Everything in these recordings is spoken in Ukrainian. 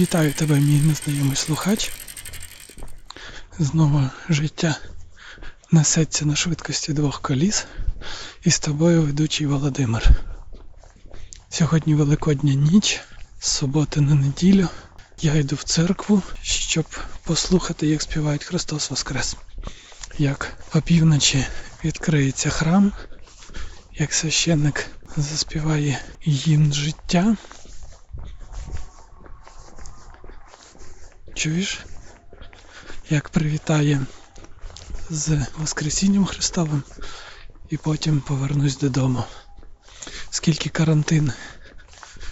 Вітаю тебе, мій незнайомий слухач. Знову життя несеться на швидкості двох коліс. І з тобою ведучий Володимир. Сьогодні Великодня ніч, з суботи на неділю. Я йду в церкву, щоб послухати, як співають Христос Воскрес. Як опівночі відкриється храм, як священник заспіває гімн життя. Чуєш? Як привітає з Воскресінням Христовим і потім повернусь додому. Скільки карантин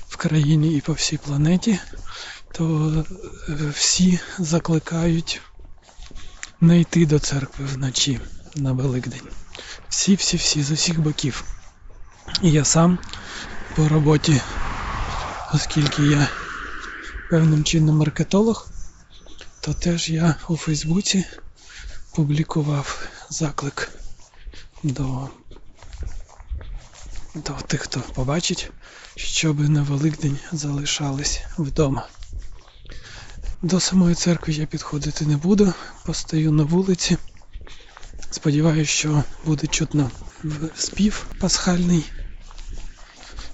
в країні і по всій планеті, то е, всі закликають не йти до церкви вночі на Великдень. Всі-всі-всі з усіх боків. І я сам по роботі, оскільки я певним чином маркетолог, то теж я у Фейсбуці публікував заклик до, до тих, хто побачить, щоб на Великдень залишались вдома. До самої церкви я підходити не буду, постою на вулиці. Сподіваюся, що буде чутно спів пасхальний.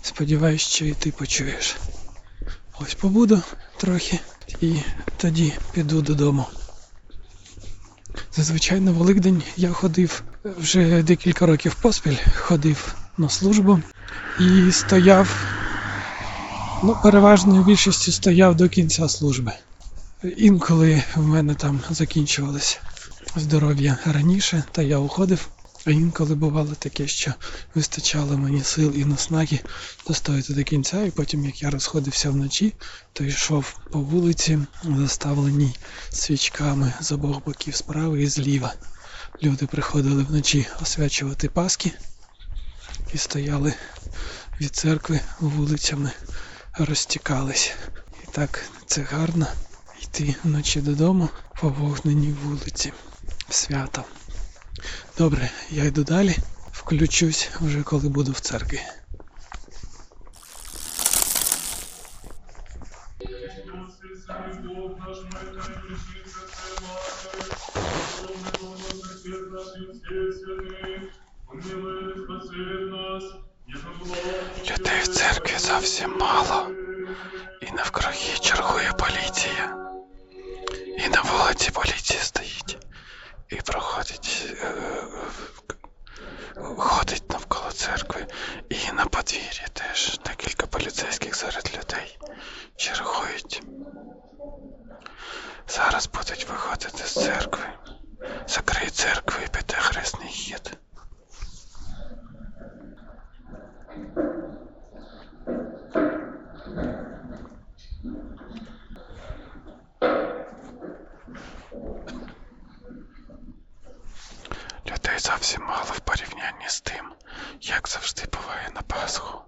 Сподіваюсь, що і ти почуєш. Ось побуду трохи і тоді піду додому. Зазвичай на Великдень я ходив вже декілька років поспіль, ходив на службу і стояв, ну, переважною більшістю стояв до кінця служби. Інколи в мене там закінчувалося здоров'я раніше, та я уходив. А інколи бувало таке, що вистачало мені сил і наснаги достояти до кінця, і потім, як я розходився вночі, то йшов по вулиці, заставленій свічками з обох боків справа і зліва. Люди приходили вночі освячувати Паски і стояли від церкви вулицями, розтікались. І так це гарно йти вночі додому по вогненій вулиці. Свято. Добре, я йду далі, включусь вже коли буду в церкві. Людей в церкві зовсім мало. І навкруги чергує поліція. І на вулиці поліція стоїть. І проходить, е, ходить навколо церкви. І на подвір'ї теж декілька поліцейських серед людей чергують. Зараз будуть виходити з церкви. Закрий церкву і піде хресний хід. Людей зовсім мало в порівнянні з тим, як завжди буває на Пасху.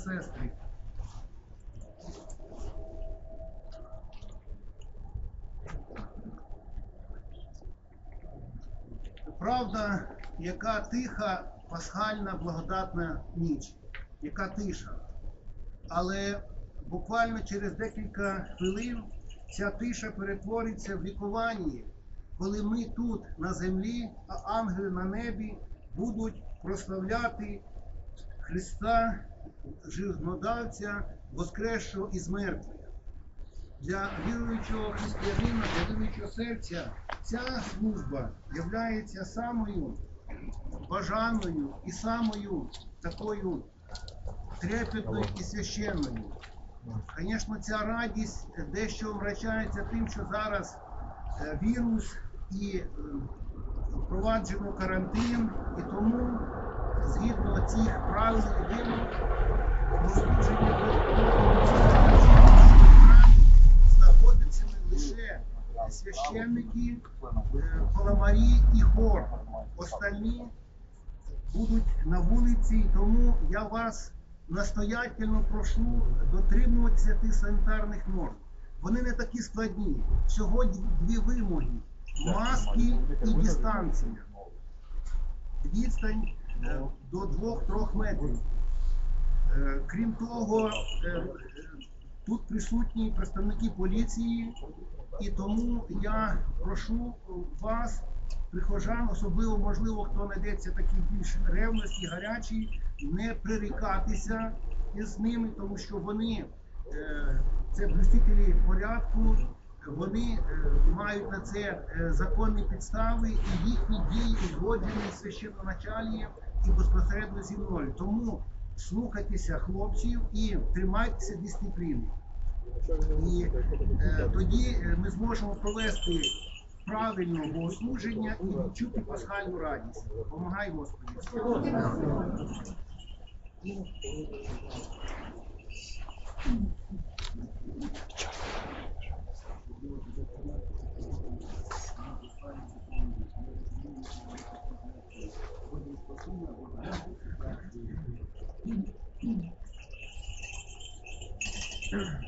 Сестри, правда, яка тиха пасхальна благодатна ніч, яка тиша. Але буквально через декілька хвилин ця тиша перетвориться в лікування, коли ми тут на землі, а ангели на небі будуть прославляти Христа, живнодавця, воскресшого із мертвих. Для віруючого християнина, для віруючого серця ця служба є самою бажаною і самою такою трепетною і священною. Звісно, ця радість дещо врачається тим, що зараз е, вірус і е, впроваджено карантин, і тому згідно цих правил і вимог розлучення знаходяться лише священники, е, паламарі і хор. Остальні будуть на вулиці, і тому я вас настоятельно прошу дотримуватися тих санітарних норм. Вони не такі складні. Всього дві вимоги: маски і дистанція. Відстань е, до 2-3 метрів. Е, Крім того, е, тут присутні представники поліції, і тому я прошу вас, прихожан, особливо, можливо, хто знайдеться такі більш ревності, гарячі, не прирікатися із ними, тому що вони е, це блюстителі порядку, вони е, мають на це е, законні підстави, і їхні дії узгоджені з священноначалієм і безпосередньо зі мною. Тому слухайтеся хлопців і тримайтеся дисципліни. І е, тоді е, ми зможемо провести правильно богослуження і відчути пасхальну радість. Помагай Господи. Слава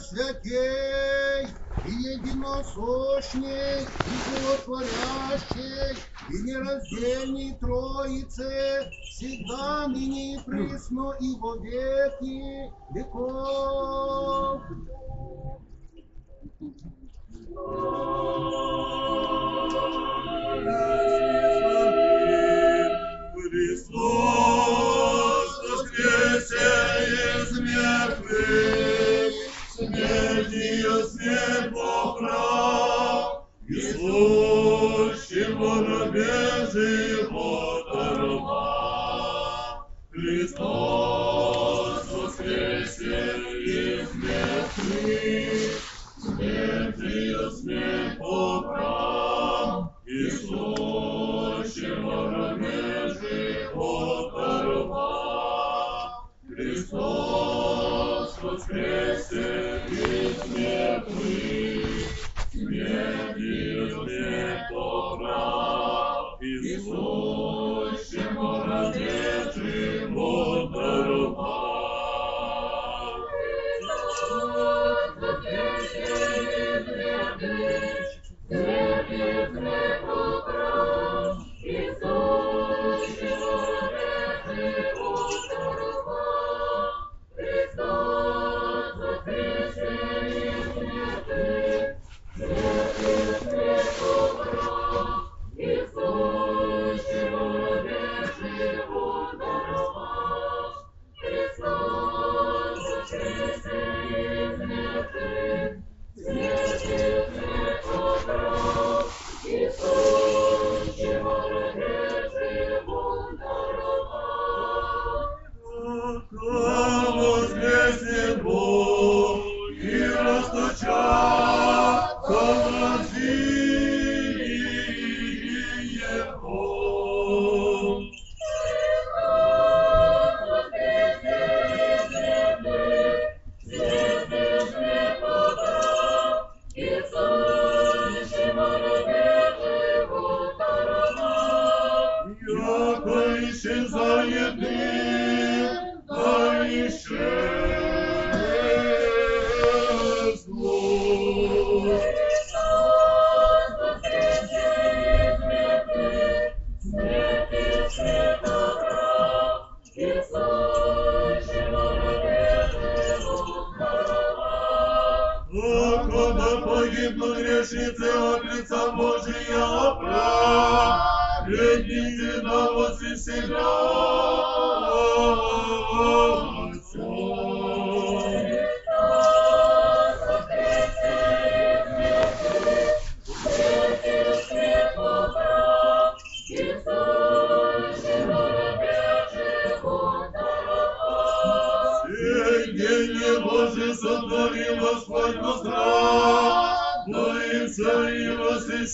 святей и единосущней, и животворящей, и нераздельной Троице, всегда, ныне и присно, и во веки веков.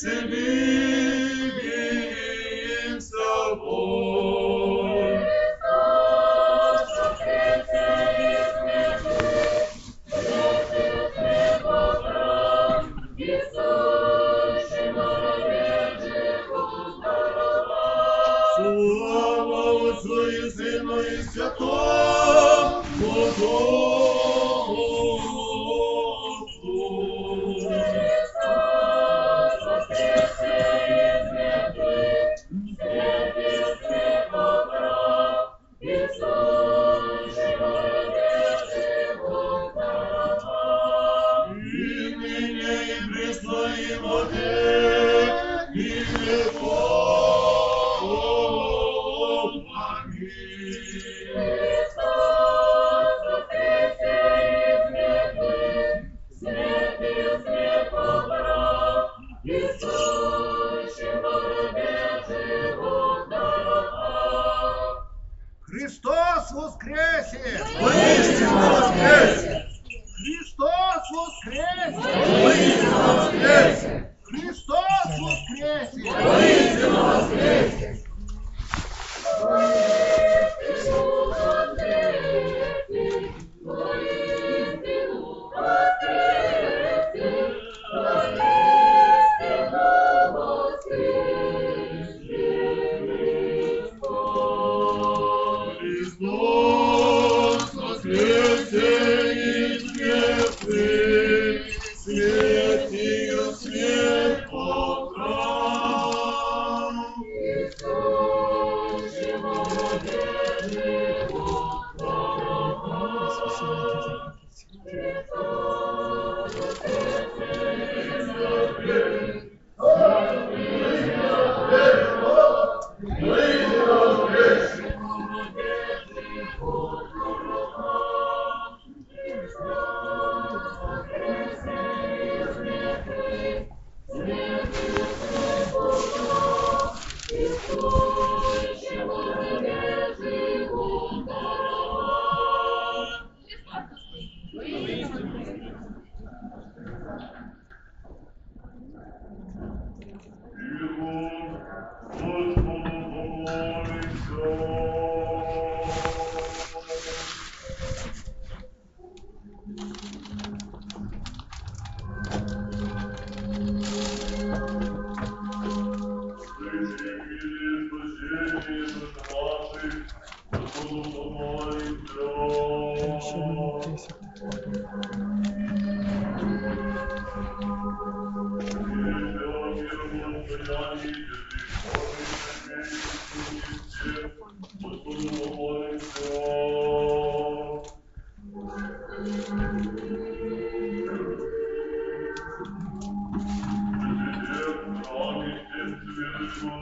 Listen in.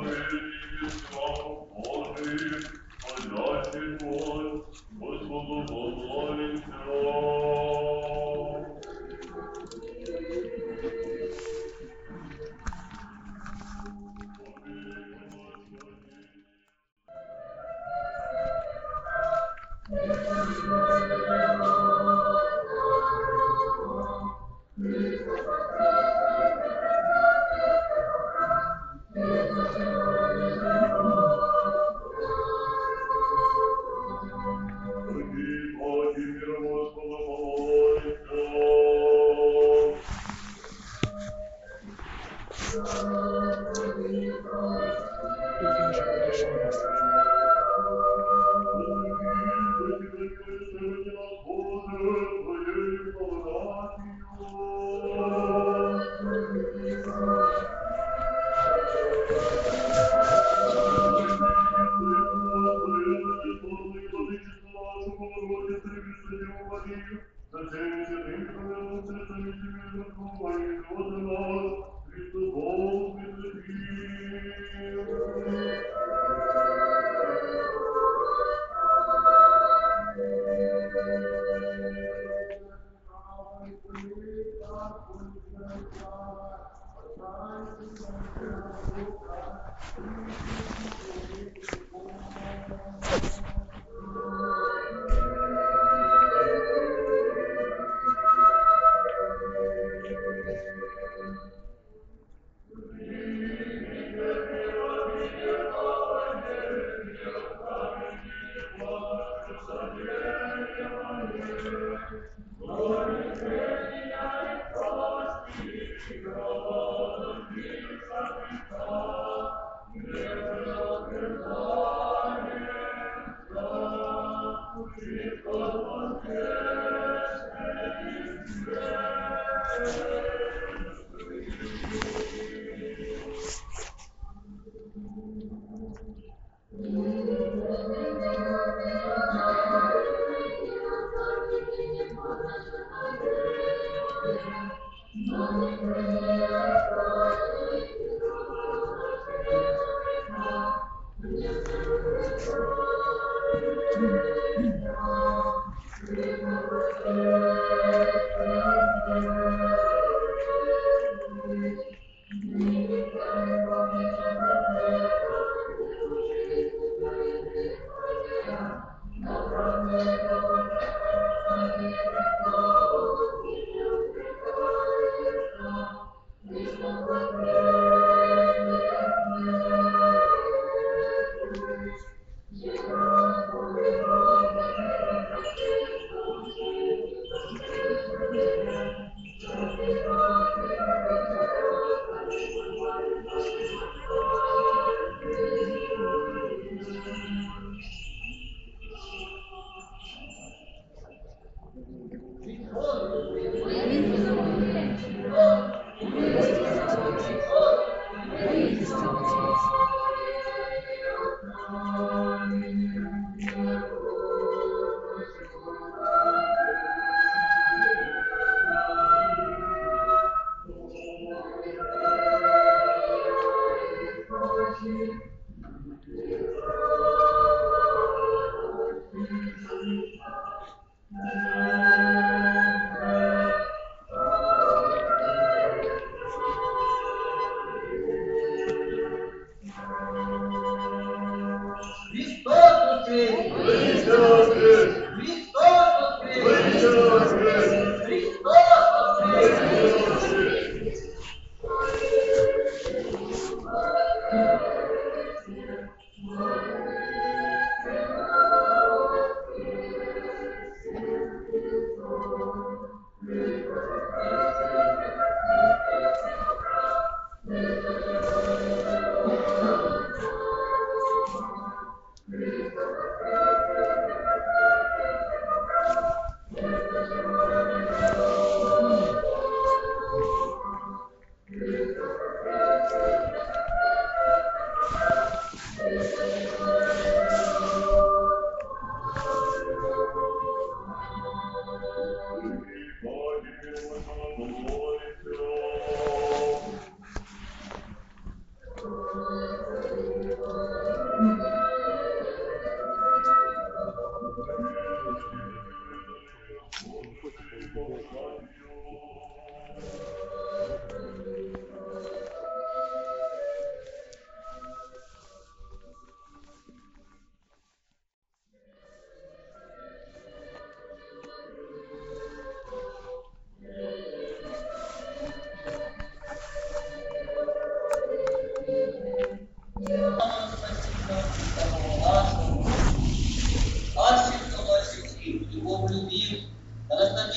Amém.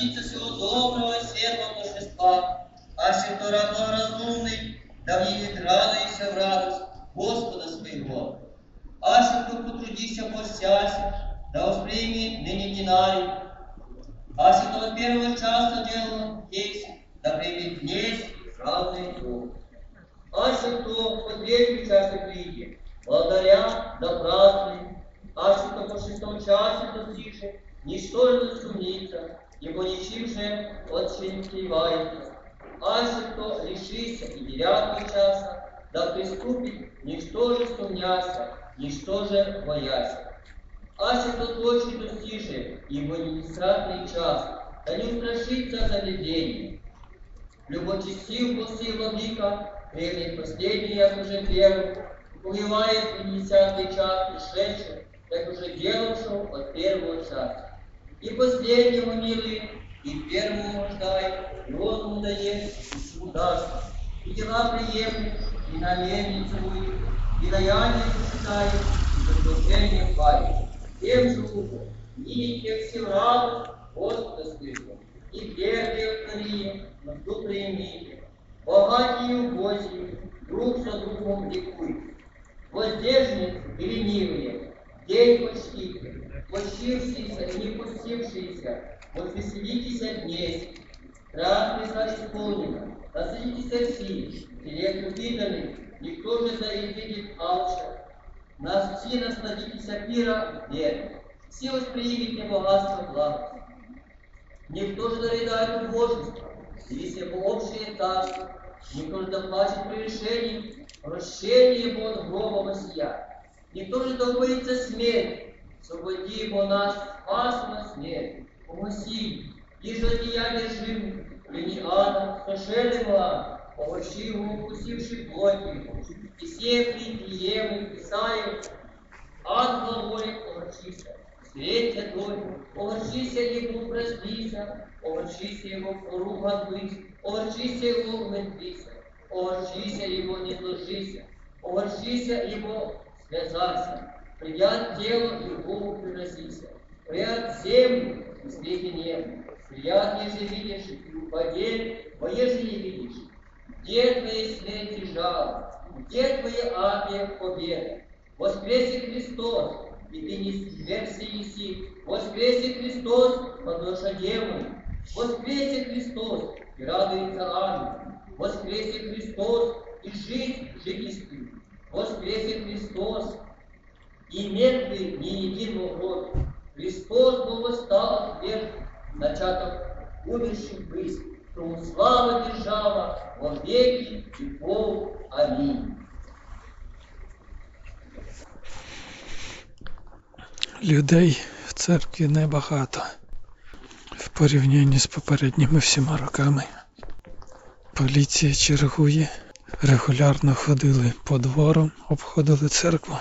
дождите всего доброго и светлого торжества, а Шитора десятый час, да не устрашится заведение. Любочестив после владыка, прежде последний, як уже первый, убивает в десятый час пришедший, как уже делавшего от первого часа. И последнему милый, и первому ждает, и он дает, и всему даст. И дела приемлет, и намерение целует, и даяние почитает, и заблуждение хвалит. Тем же утром, видите всем радость отпусків і певні внутренние, богатію Божі, друг за другом лікують. Воздержні і ліниві, день почтите, почившиеся і не почившиеся, возвеселитеся днесь, Радость исполнена, насытитесь все, телег увиданы, никто же заведет алча. Нас все насладитесь пира веры, все восприимите богатство благо. Никто же наредает убожество, здесь общие царство, никто же доплачет решении прощение его от гроба Масия. Никто же да убоится смерти, освободи его нас, спас нас смерть, помоси, иже одеяние жив, плени ада, сошельного ада, помощи его укусившей плоти, и все и евы, и саев, ад зловолит помочи Свете твой, овощися его простися, овощися его поруг отбыть, овощися его умертвися, овощися его не ложися, овощися его связаться, придят тело Богу приносися, придят землю и смехи небо, придят, если видишь, и упадет, во если не видишь. Где твои смерти жало, где твои армия победа? Воскресе Христос, и ты не свергся еси. Воскресе Христос, под лошадевой. Воскресе Христос, и радуется ангел. Воскресе Христос, и жизнь житейскую. Воскресе Христос, и мертвый не един во гробе. Христос был восстал от мертвых, начаток умерших быть. Тому слава держава во веки веков. Аминь. Людей в церкві небагато в порівнянні з попередніми всіма роками. Поліція чергує, регулярно ходили по двору, обходили церкву,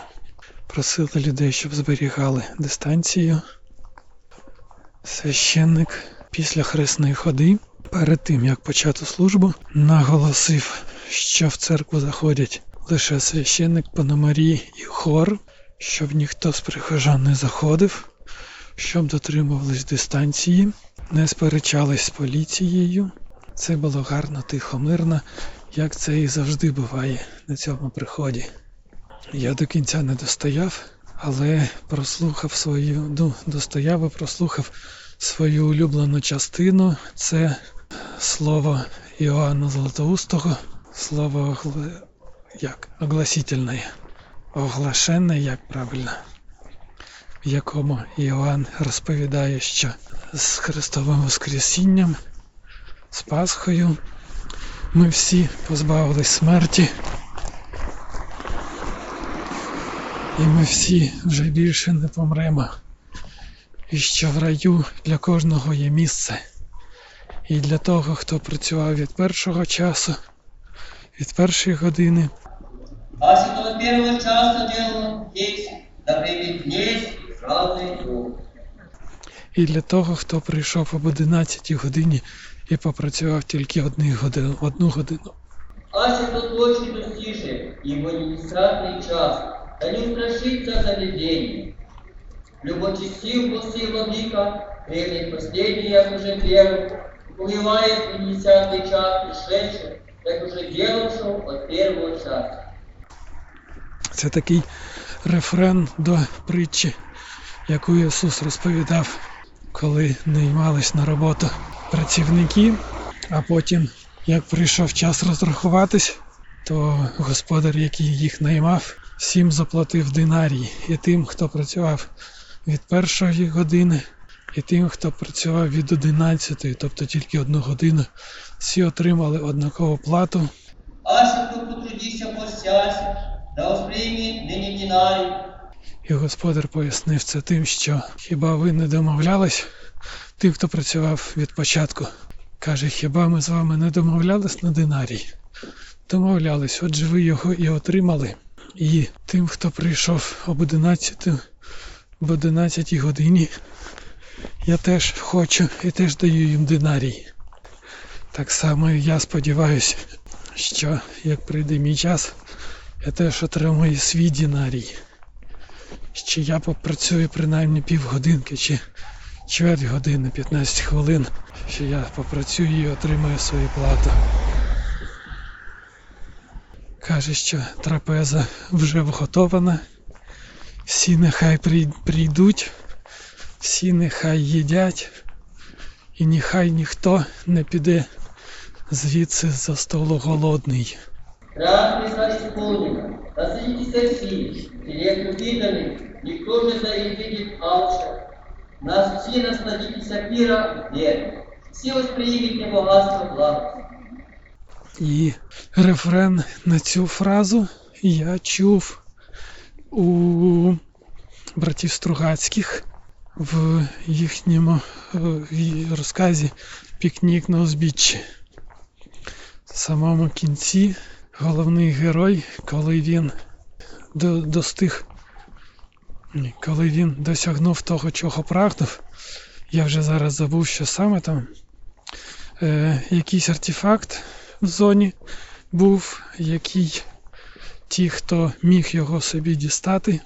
просили людей, щоб зберігали дистанцію. Священник після хресної ходи, перед тим як почати службу, наголосив, що в церкву заходять лише священник Пономарій і хор, щоб ніхто з прихожан не заходив, щоб дотримувались дистанції, не сперечались з поліцією. Це було гарно, тихо, мирно, як це і завжди буває на цьому приході. Я до кінця не достояв, але прослухав свою, ну, достояв і прослухав свою улюблену частину. Це слово Іоанна Златоустого, слово як огласительне, оглашене, як правильно, в якому Іоанн розповідає, що з Христовим Воскресінням, з Пасхою ми всі позбавились смерті. І ми всі вже більше не помремо. І що в раю для кожного є місце. І для того, хто працював від першого часу, від першої години, А что от первого часа дело есть, да примет князь равный Бог. і для того, хто прийшов об 11 годині і попрацював тільки одну годину, одну годину. А что точно достиже, ибо не десятый час, да не устрашится заведение. Любочестив после владыка, прежде последний, як уже первый, убивает в десятый час пришедший, как уже делавшего от первого часа. Це такий рефрен до притчі, яку Ісус розповідав коли наймались на роботу працівники, а потім, як прийшов час розрахуватись, то господар, який їх наймав, всім заплатив динарій. І тим, хто працював від першої години, і тим, хто працював від 11, тобто тільки одну годину, всі отримали однакову плату. Аще хто потрудився постяся, І господар пояснив це тим, що хіба ви не домовлялись, тим, хто працював від початку. Каже, хіба ми з вами не домовлялись на динарій? Домовлялись, отже ви його і отримали. І тим, хто прийшов об 11, в 11 годині, я теж хочу і теж даю їм динарій. Так само я сподіваюся, що як прийде мій час, я теж отримую свій динарій. Ще я попрацюю принаймні півгодинки чи чверть години, 15 хвилин, що я попрацюю і отримаю свою плату. Каже, що трапеза вже вготована. Всі нехай прийдуть, всі нехай їдять, і нехай ніхто не піде звідси за столу голодний. Рад Христа исполнена, насытитесь все, телег любителей, никто же заидет алча. Нас все насладитесь пира веры, все восприимите богатство благости. І рефрен на цю фразу я чув у братів Стругацьких в їхньому е, розказі Пікнік на узбіччі. В самому кінці головний герой, коли він до- достиг, коли він досягнув того, чого прагнув, я вже зараз забув, що саме там, е, якийсь артефакт в зоні був, який ті, хто міг його собі дістати,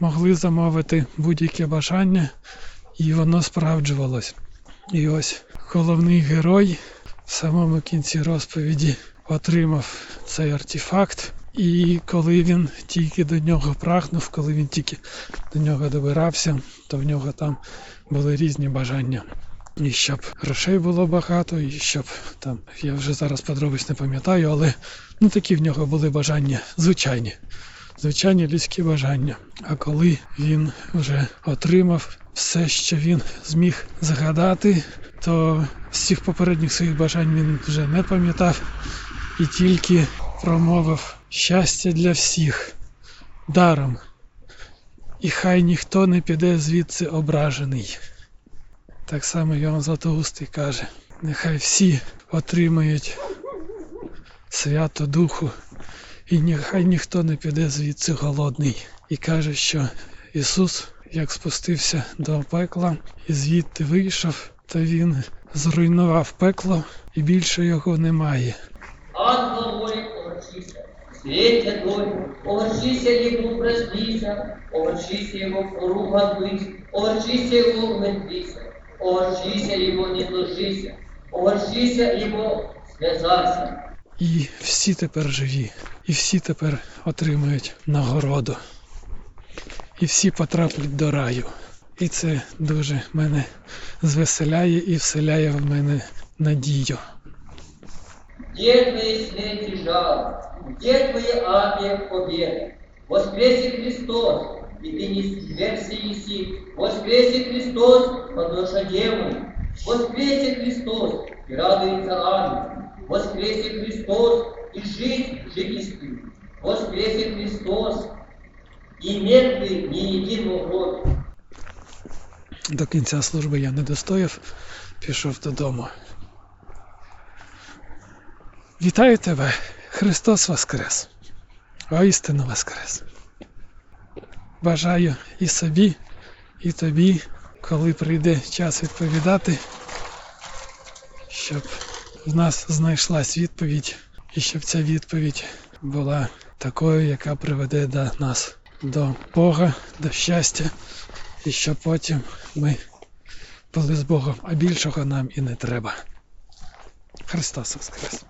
могли замовити будь-яке бажання, і воно справджувалось. І ось головний герой в самому кінці розповіді отримав цей артефакт. І коли він тільки до нього прагнув, коли він тільки до нього добирався, то в нього там були різні бажання. І щоб грошей було багато, і щоб там, я вже зараз подробиць не пам'ятаю, але ну такі в нього були бажання звичайні. Звичайні людські бажання. А коли він вже отримав все, що він зміг згадати, то всіх попередніх своїх бажань він вже не пам'ятав і тільки промовив щастя для всіх даром. І хай ніхто не піде звідси ображений. Так само Йоанн Златоустий каже, нехай всі отримають свято Духу, і нехай ніхто не піде звідси голодний. І каже, що Ісус, як спустився до пекла і звідти вийшов, то Він зруйнував пекло і більше його немає. Ангел молит, огорчися, свете доль, огорчися ему проснися, огорчися его поруган быть, огорчися его умертвися, огорчися его не сложися, огорчися его связайся. І всі тепер живі, і всі тепер отримують нагороду. І всі потраплять до раю. І це дуже мене звеселяє і вселяє в мене надію Где твои смерти жал, где твои армии победы? Воскресе Христос, и ты не свергся еси. Воскресе Христос, подноша деву. Воскресе Христос, и радуется ангел. Воскресе Христос, и жизнь жительствует. Воскресе Христос, и мертвый не един в гробе. До кінця служби я не достояв, пішов додому. Вітаю тебе! Христос Воскрес! Воістину Воскрес! Бажаю і собі, і тобі, коли прийде час відповідати, щоб в нас знайшлась відповідь, і щоб ця відповідь була такою, яка приведе до нас до Бога, до щастя, і щоб потім ми були з Богом, а більшого нам і не треба. Христос Воскрес!